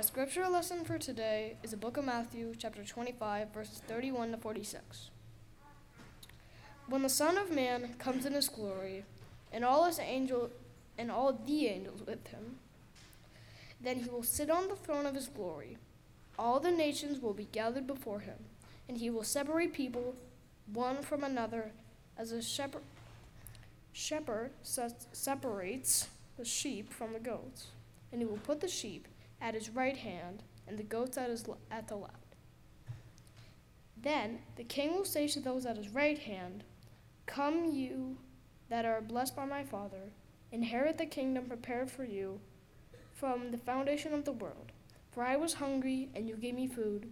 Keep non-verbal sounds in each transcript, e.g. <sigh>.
Our scripture lesson for today is the book of Matthew, chapter 25, verses 31 to 46. When the Son of Man comes in his glory, and all his angels and all the angels with him, then he will sit on the throne of his glory. All the nations will be gathered before him, and he will separate people one from another as a shepherd, shepherd separates the sheep from the goats. And he will put the sheep at his right hand and the goats at, his, at the left. Then the king will say to those at his right hand, Come, you that are blessed by my Father, inherit the kingdom prepared for you from the foundation of the world. For I was hungry, and you gave me food.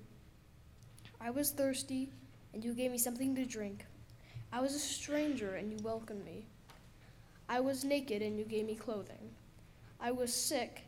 I was thirsty, and you gave me something to drink. I was a stranger, and you welcomed me. I was naked, and you gave me clothing. I was sick,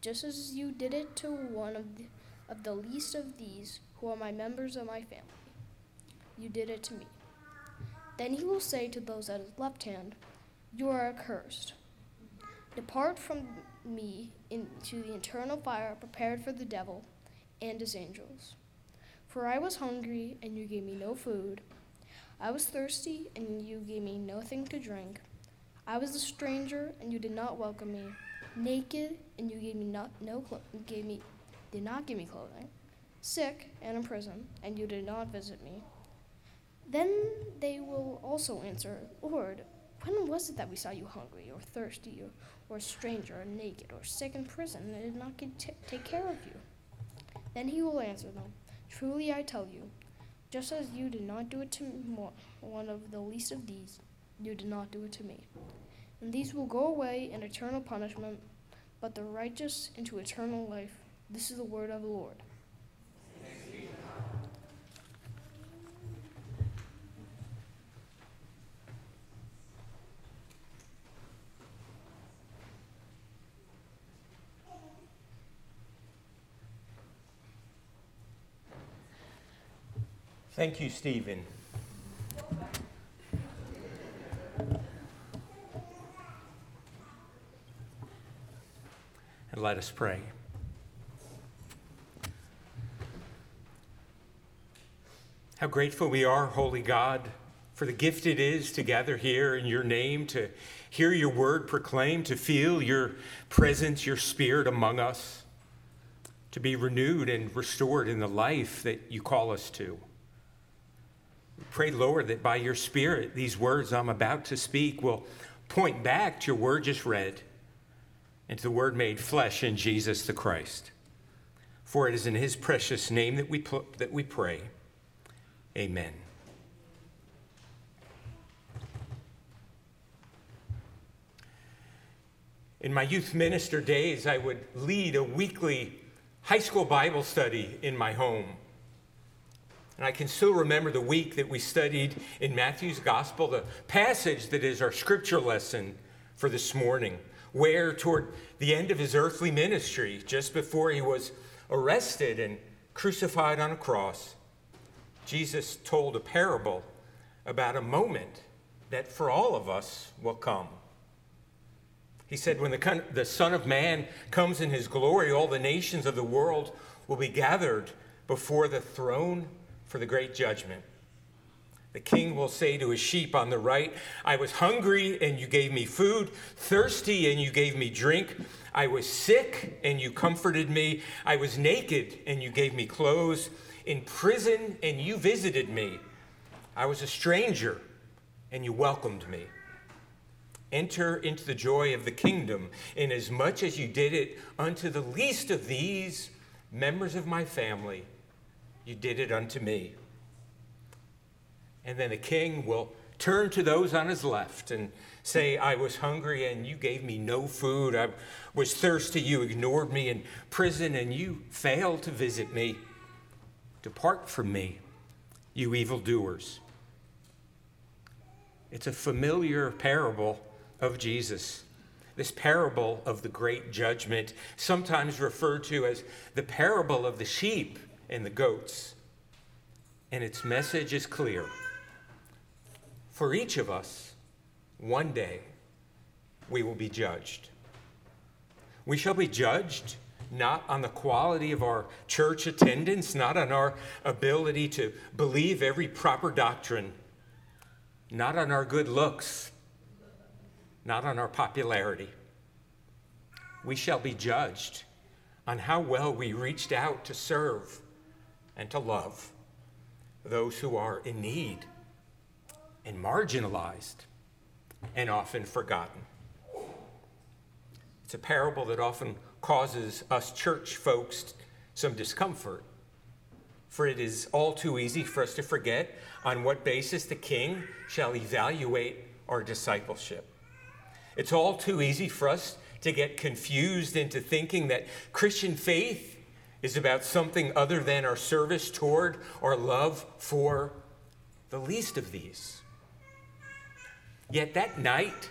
just as you did it to one of the, of the least of these who are my members of my family, you did it to me. Then he will say to those at his left hand, You are accursed. Depart from me into the eternal fire prepared for the devil and his angels. For I was hungry, and you gave me no food. I was thirsty, and you gave me nothing to drink. I was a stranger, and you did not welcome me naked, and you gave me not no clo- gave me did not give me clothing, sick and in prison, and you did not visit me. Then they will also answer, Lord, when was it that we saw you hungry or thirsty or, or a stranger or naked or sick in prison and did not t- take care of you? Then he will answer them, Truly I tell you, just as you did not do it to one of the least of these, you did not do it to me and these will go away in eternal punishment, but the righteous into eternal life. This is the word of the Lord. Thank you, Stephen. Let us pray. How grateful we are, Holy God, for the gift it is to gather here in your name, to hear your word proclaimed, to feel your presence, your spirit among us, to be renewed and restored in the life that you call us to. Pray, Lord, that by your spirit, these words I'm about to speak will point back to your word just read and to the Word made flesh in Jesus the Christ. For it is in His precious name that we, put, that we pray. Amen. In my youth minister days, I would lead a weekly high school Bible study in my home. And I can still remember the week that we studied in Matthew's Gospel, the passage that is our scripture lesson for this morning where, toward the end of his earthly ministry, just before he was arrested and crucified on a cross, Jesus told a parable about a moment that for all of us will come. He said, When the, the Son of Man comes in his glory, all the nations of the world will be gathered before the throne for the great judgment. The king will say to his sheep on the right, I was hungry and you gave me food, thirsty and you gave me drink. I was sick and you comforted me. I was naked and you gave me clothes, in prison and you visited me. I was a stranger and you welcomed me. Enter into the joy of the kingdom, inasmuch as you did it unto the least of these members of my family, you did it unto me. And then the king will turn to those on his left and Say, I was hungry and you gave me no food. I was thirsty, you ignored me. In prison and you failed to visit me. Depart from me, you evildoers. It's a familiar parable of Jesus. This parable of the great judgment, sometimes referred to as the parable of the sheep and the goats. And its message is clear. For each of us, one day, we will be judged. We shall be judged not on the quality of our church attendance, not on our ability to believe every proper doctrine, not on our good looks, not on our popularity. We shall be judged on how well we reached out to serve and to love those who are in need and marginalized and often forgotten. It's a parable that often causes us church folks some discomfort, for it is all too easy for us to forget on what basis the king shall evaluate our discipleship. It's all too easy for us to get confused into thinking that Christian faith is about something other than our service toward or love for the least of these. Yet that night,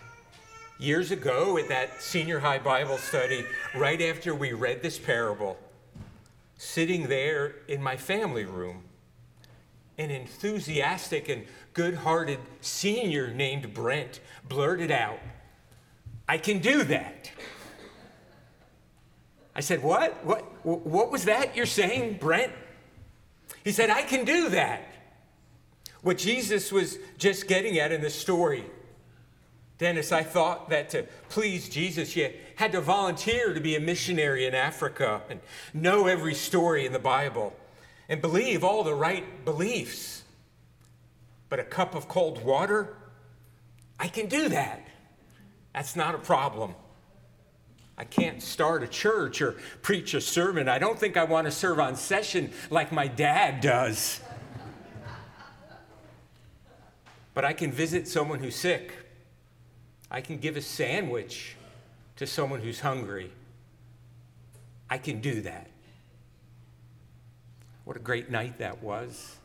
years ago at that senior high Bible study, right after we read this parable, sitting there in my family room, an enthusiastic and good hearted senior named Brent blurted out, I can do that. I said, What? What, what was that you're saying, Brent? He said, I can do that. What Jesus was just getting at in the story Dennis, I thought that to please Jesus, you had to volunteer to be a missionary in Africa and know every story in the Bible and believe all the right beliefs. But a cup of cold water, I can do that. That's not a problem. I can't start a church or preach a sermon. I don't think I want to serve on session like my dad does. But I can visit someone who's sick I can give a sandwich to someone who's hungry. I can do that. What a great night that was.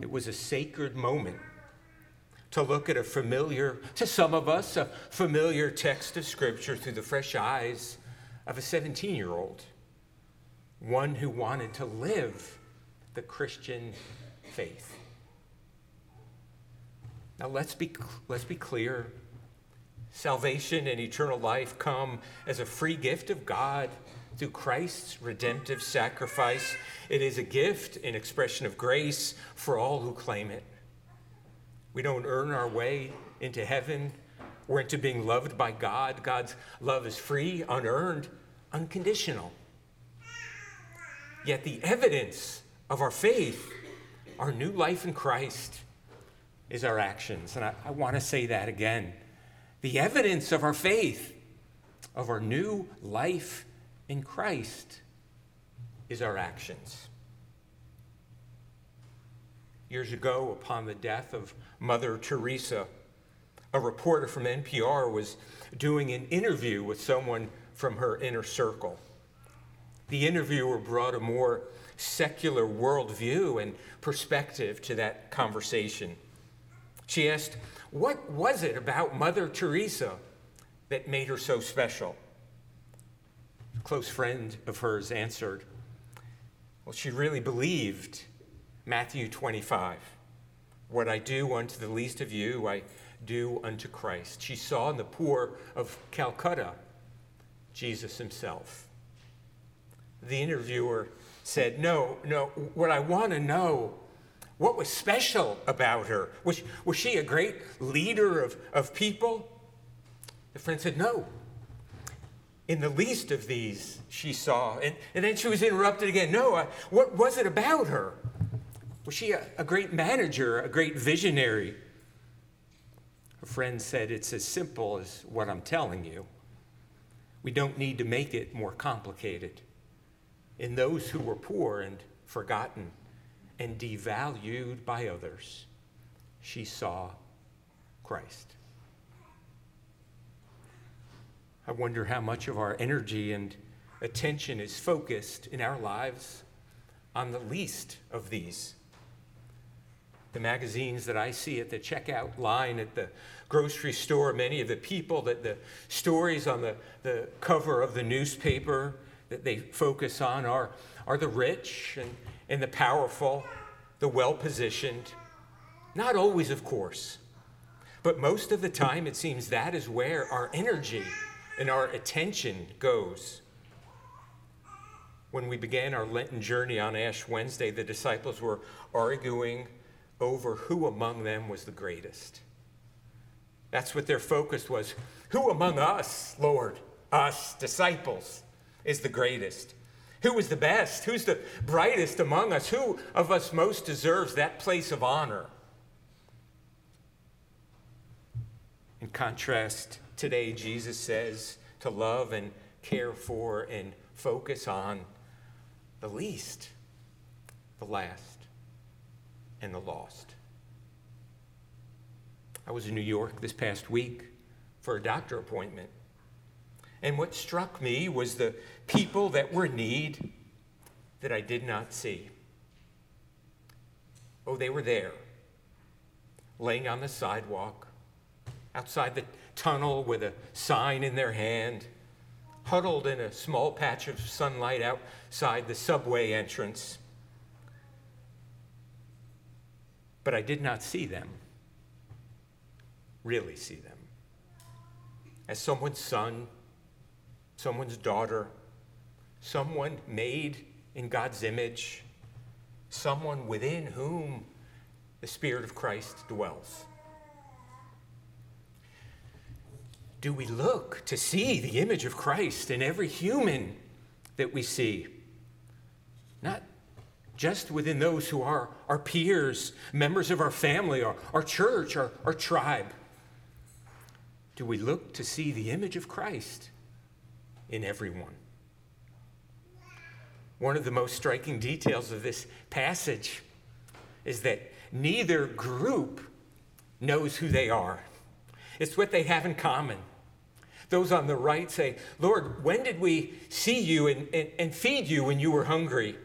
It was a sacred moment to look at a familiar, to some of us, a familiar text of Scripture through the fresh eyes of a 17 year old, one who wanted to live the Christian faith. Now, let's be, let's be clear Salvation and eternal life come as a free gift of God through Christ's redemptive sacrifice. It is a gift, an expression of grace for all who claim it. We don't earn our way into heaven or into being loved by God. God's love is free, unearned, unconditional. Yet the evidence of our faith, our new life in Christ, is our actions. And I, I want to say that again the evidence of our faith, of our new life in Christ, is our actions. Years ago, upon the death of Mother Teresa, a reporter from NPR was doing an interview with someone from her inner circle. The interviewer brought a more secular worldview and perspective to that conversation. She asked, what was it about Mother Teresa that made her so special? A close friend of hers answered, Well, she really believed Matthew 25. What I do unto the least of you, I do unto Christ. She saw in the poor of Calcutta Jesus himself. The interviewer said, No, no, what I want to know what was special about her? Was, was she a great leader of, of people? The friend said, No. In the least of these, she saw. And, and then she was interrupted again. No, uh, what was it about her? Was she a, a great manager, a great visionary? Her friend said, It's as simple as what I'm telling you. We don't need to make it more complicated. In those who were poor and forgotten, and devalued by others, she saw Christ. I wonder how much of our energy and attention is focused in our lives on the least of these. The magazines that I see at the checkout line at the grocery store, many of the people that the stories on the, the cover of the newspaper that they focus on are, are the rich and, and the powerful, the well positioned. Not always, of course, but most of the time it seems that is where our energy and our attention goes. When we began our Lenten journey on Ash Wednesday, the disciples were arguing over who among them was the greatest. That's what their focus was. Who among us, Lord, us, disciples, is the greatest? Who is the best? Who's the brightest among us? Who of us most deserves that place of honor? In contrast, today, Jesus says to love and care for and focus on the least, the last, and the lost. I was in New York this past week for a doctor appointment. And what struck me was the people that were need that I did not see. Oh, they were there, laying on the sidewalk, outside the tunnel with a sign in their hand, huddled in a small patch of sunlight outside the subway entrance. But I did not see them, really see them. As someone's son, someone's daughter, someone made in God's image, someone within whom the Spirit of Christ dwells. do we look to see the image of Christ in every human that we see? Not just within those who are our peers, members of our family, or our church, or our tribe. Do we look to see the image of Christ in everyone? One of the most striking details of this passage is that neither group knows who they are. It's what they have in common. Those on the right say, Lord, when did we see you and, and, and feed you when you were hungry?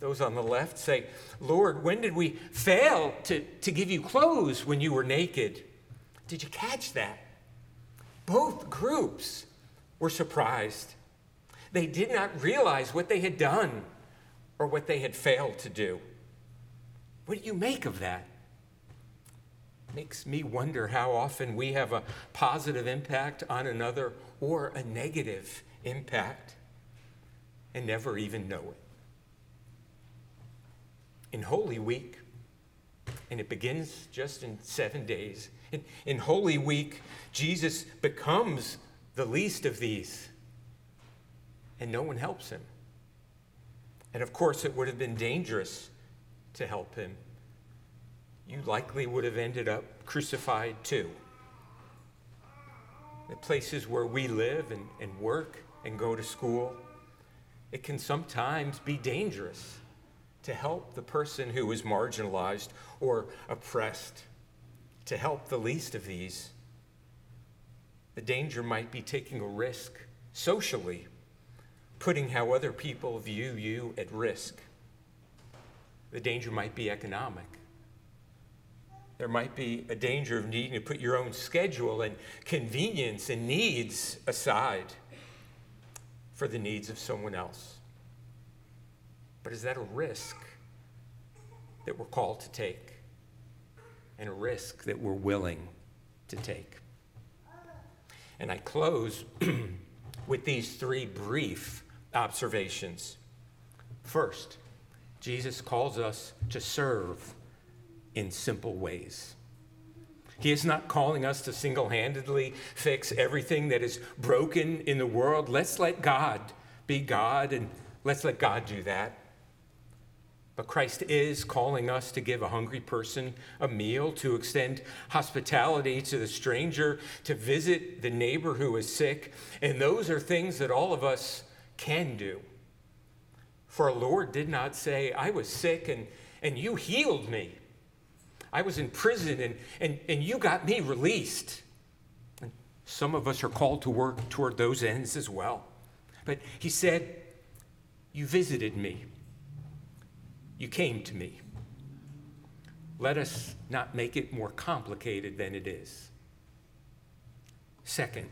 Those on the left say, Lord, when did we fail to, to give you clothes when you were naked? Did you catch that? Both groups were surprised. They did not realize what they had done or what they had failed to do. What do you make of that? makes me wonder how often we have a positive impact on another or a negative impact and never even know it. In Holy Week, and it begins just in seven days, in, Holy Week, Jesus becomes the least of these, and no one helps him. And of course, it would have been dangerous to help him you likely would have ended up crucified too. The places where we live and, and work and go to school, it can sometimes be dangerous to help the person who is marginalized or oppressed, to help the least of these. The danger might be taking a risk socially, putting how other people view you at risk. The danger might be economic there might be a danger of needing to put your own schedule and convenience and needs aside for the needs of someone else. But is that a risk that we're called to take? And a risk that we're willing to take? And I close <clears throat> with these three brief observations. First, Jesus calls us to serve in simple ways. He is not calling us to single handedly fix everything that is broken in the world. Let's let God be God and let's let God do that. But Christ is calling us to give a hungry person a meal, to extend hospitality to the stranger, to visit the neighbor who is sick. And those are things that all of us can do. For our Lord did not say, I was sick and, and you healed me. I was in prison and, and, and you got me released. Some of us are called to work toward those ends as well. But he said, You visited me. You came to me. Let us not make it more complicated than it is. Second,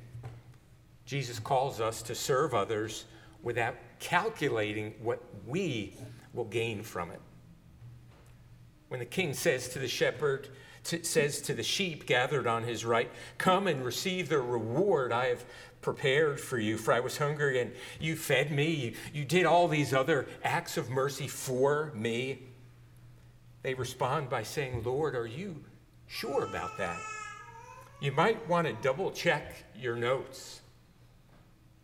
Jesus calls us to serve others without calculating what we will gain from it. When the king says to the shepherd, says to the sheep gathered on his right, Come and receive the reward I have prepared for you, for I was hungry and you fed me. You, you did all these other acts of mercy for me. They respond by saying, Lord, are you sure about that? You might want to double check your notes.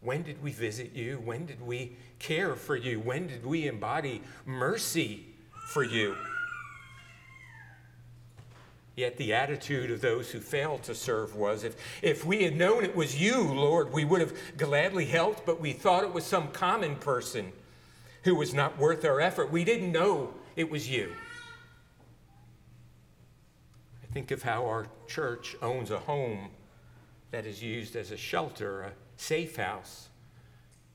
When did we visit you? When did we care for you? When did we embody mercy for you? Yet the attitude of those who failed to serve was if, if we had known it was you, Lord, we would have gladly helped, but we thought it was some common person who was not worth our effort. We didn't know it was you. I think of how our church owns a home that is used as a shelter, a safe house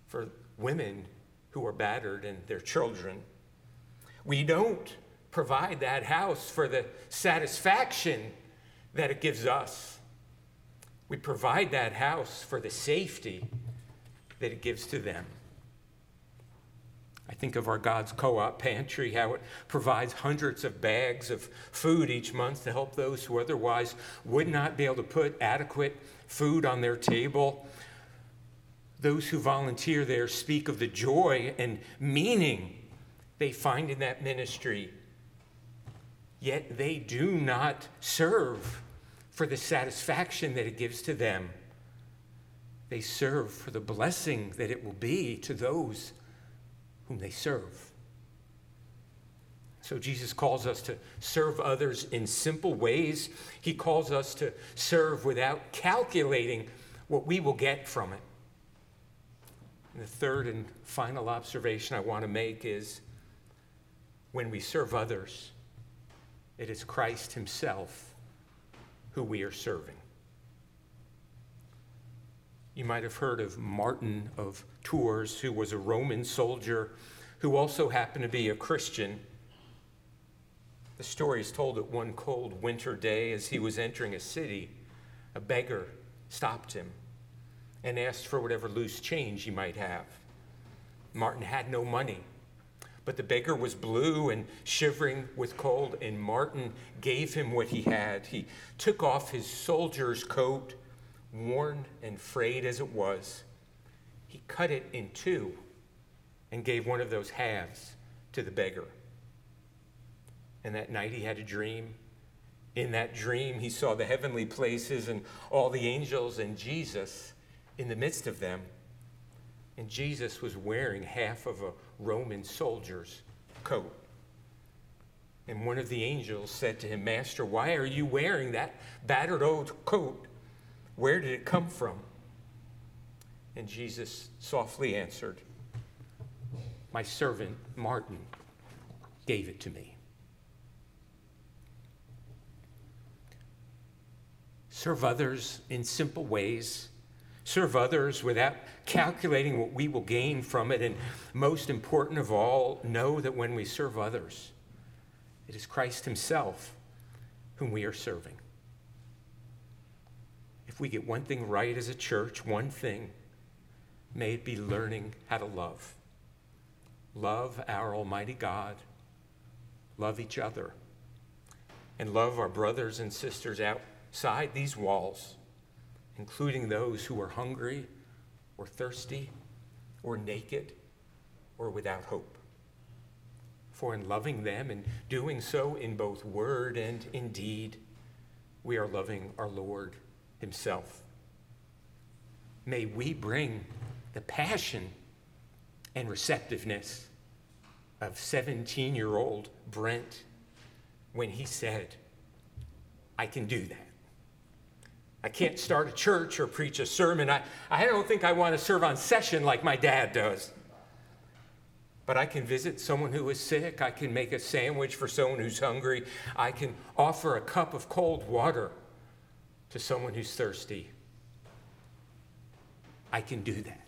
for women who are battered and their children. We don't provide that house for the satisfaction that it gives us. We provide that house for the safety that it gives to them. I think of our God's co op pantry, how it provides hundreds of bags of food each month to help those who otherwise would not be able to put adequate food on their table. Those who volunteer there speak of the joy and meaning they find in that ministry yet they do not serve for the satisfaction that it gives to them. They serve for the blessing that it will be to those whom they serve. So Jesus calls us to serve others in simple ways. He calls us to serve without calculating what we will get from it. And the third and final observation I want to make is when we serve others, it is Christ Himself who we are serving. You might have heard of Martin of Tours, who was a Roman soldier who also happened to be a Christian. The story is told that one cold winter day, as he was entering a city, a beggar stopped him and asked for whatever loose change he might have. Martin had no money. But the beggar was blue and shivering with cold, and Martin gave him what he had. He took off his soldier's coat, worn and frayed as it was. He cut it in two and gave one of those halves to the beggar. And that night he had a dream. In that dream, he saw the heavenly places and all the angels and Jesus in the midst of them. And Jesus was wearing half of a Roman soldier's coat. And one of the angels said to him, Master, why are you wearing that battered old coat? Where did it come from? And Jesus softly answered, My servant Martin gave it to me. Serve others in simple ways serve others without calculating what we will gain from it. And most important of all, know that when we serve others, it is Christ Himself whom we are serving. If we get one thing right as a church, one thing, may it be learning how to love. Love our Almighty God, love each other, and love our brothers and sisters outside these walls including those who are hungry or thirsty or naked or without hope. For in loving them and doing so in both word and in deed, we are loving our Lord Himself. May we bring the passion and receptiveness of 17 year old Brent when he said, I can do that. I can't start a church or preach a sermon. I, I don't think I want to serve on session like my dad does. But I can visit someone who is sick. I can make a sandwich for someone who's hungry. I can offer a cup of cold water to someone who's thirsty. I can do that.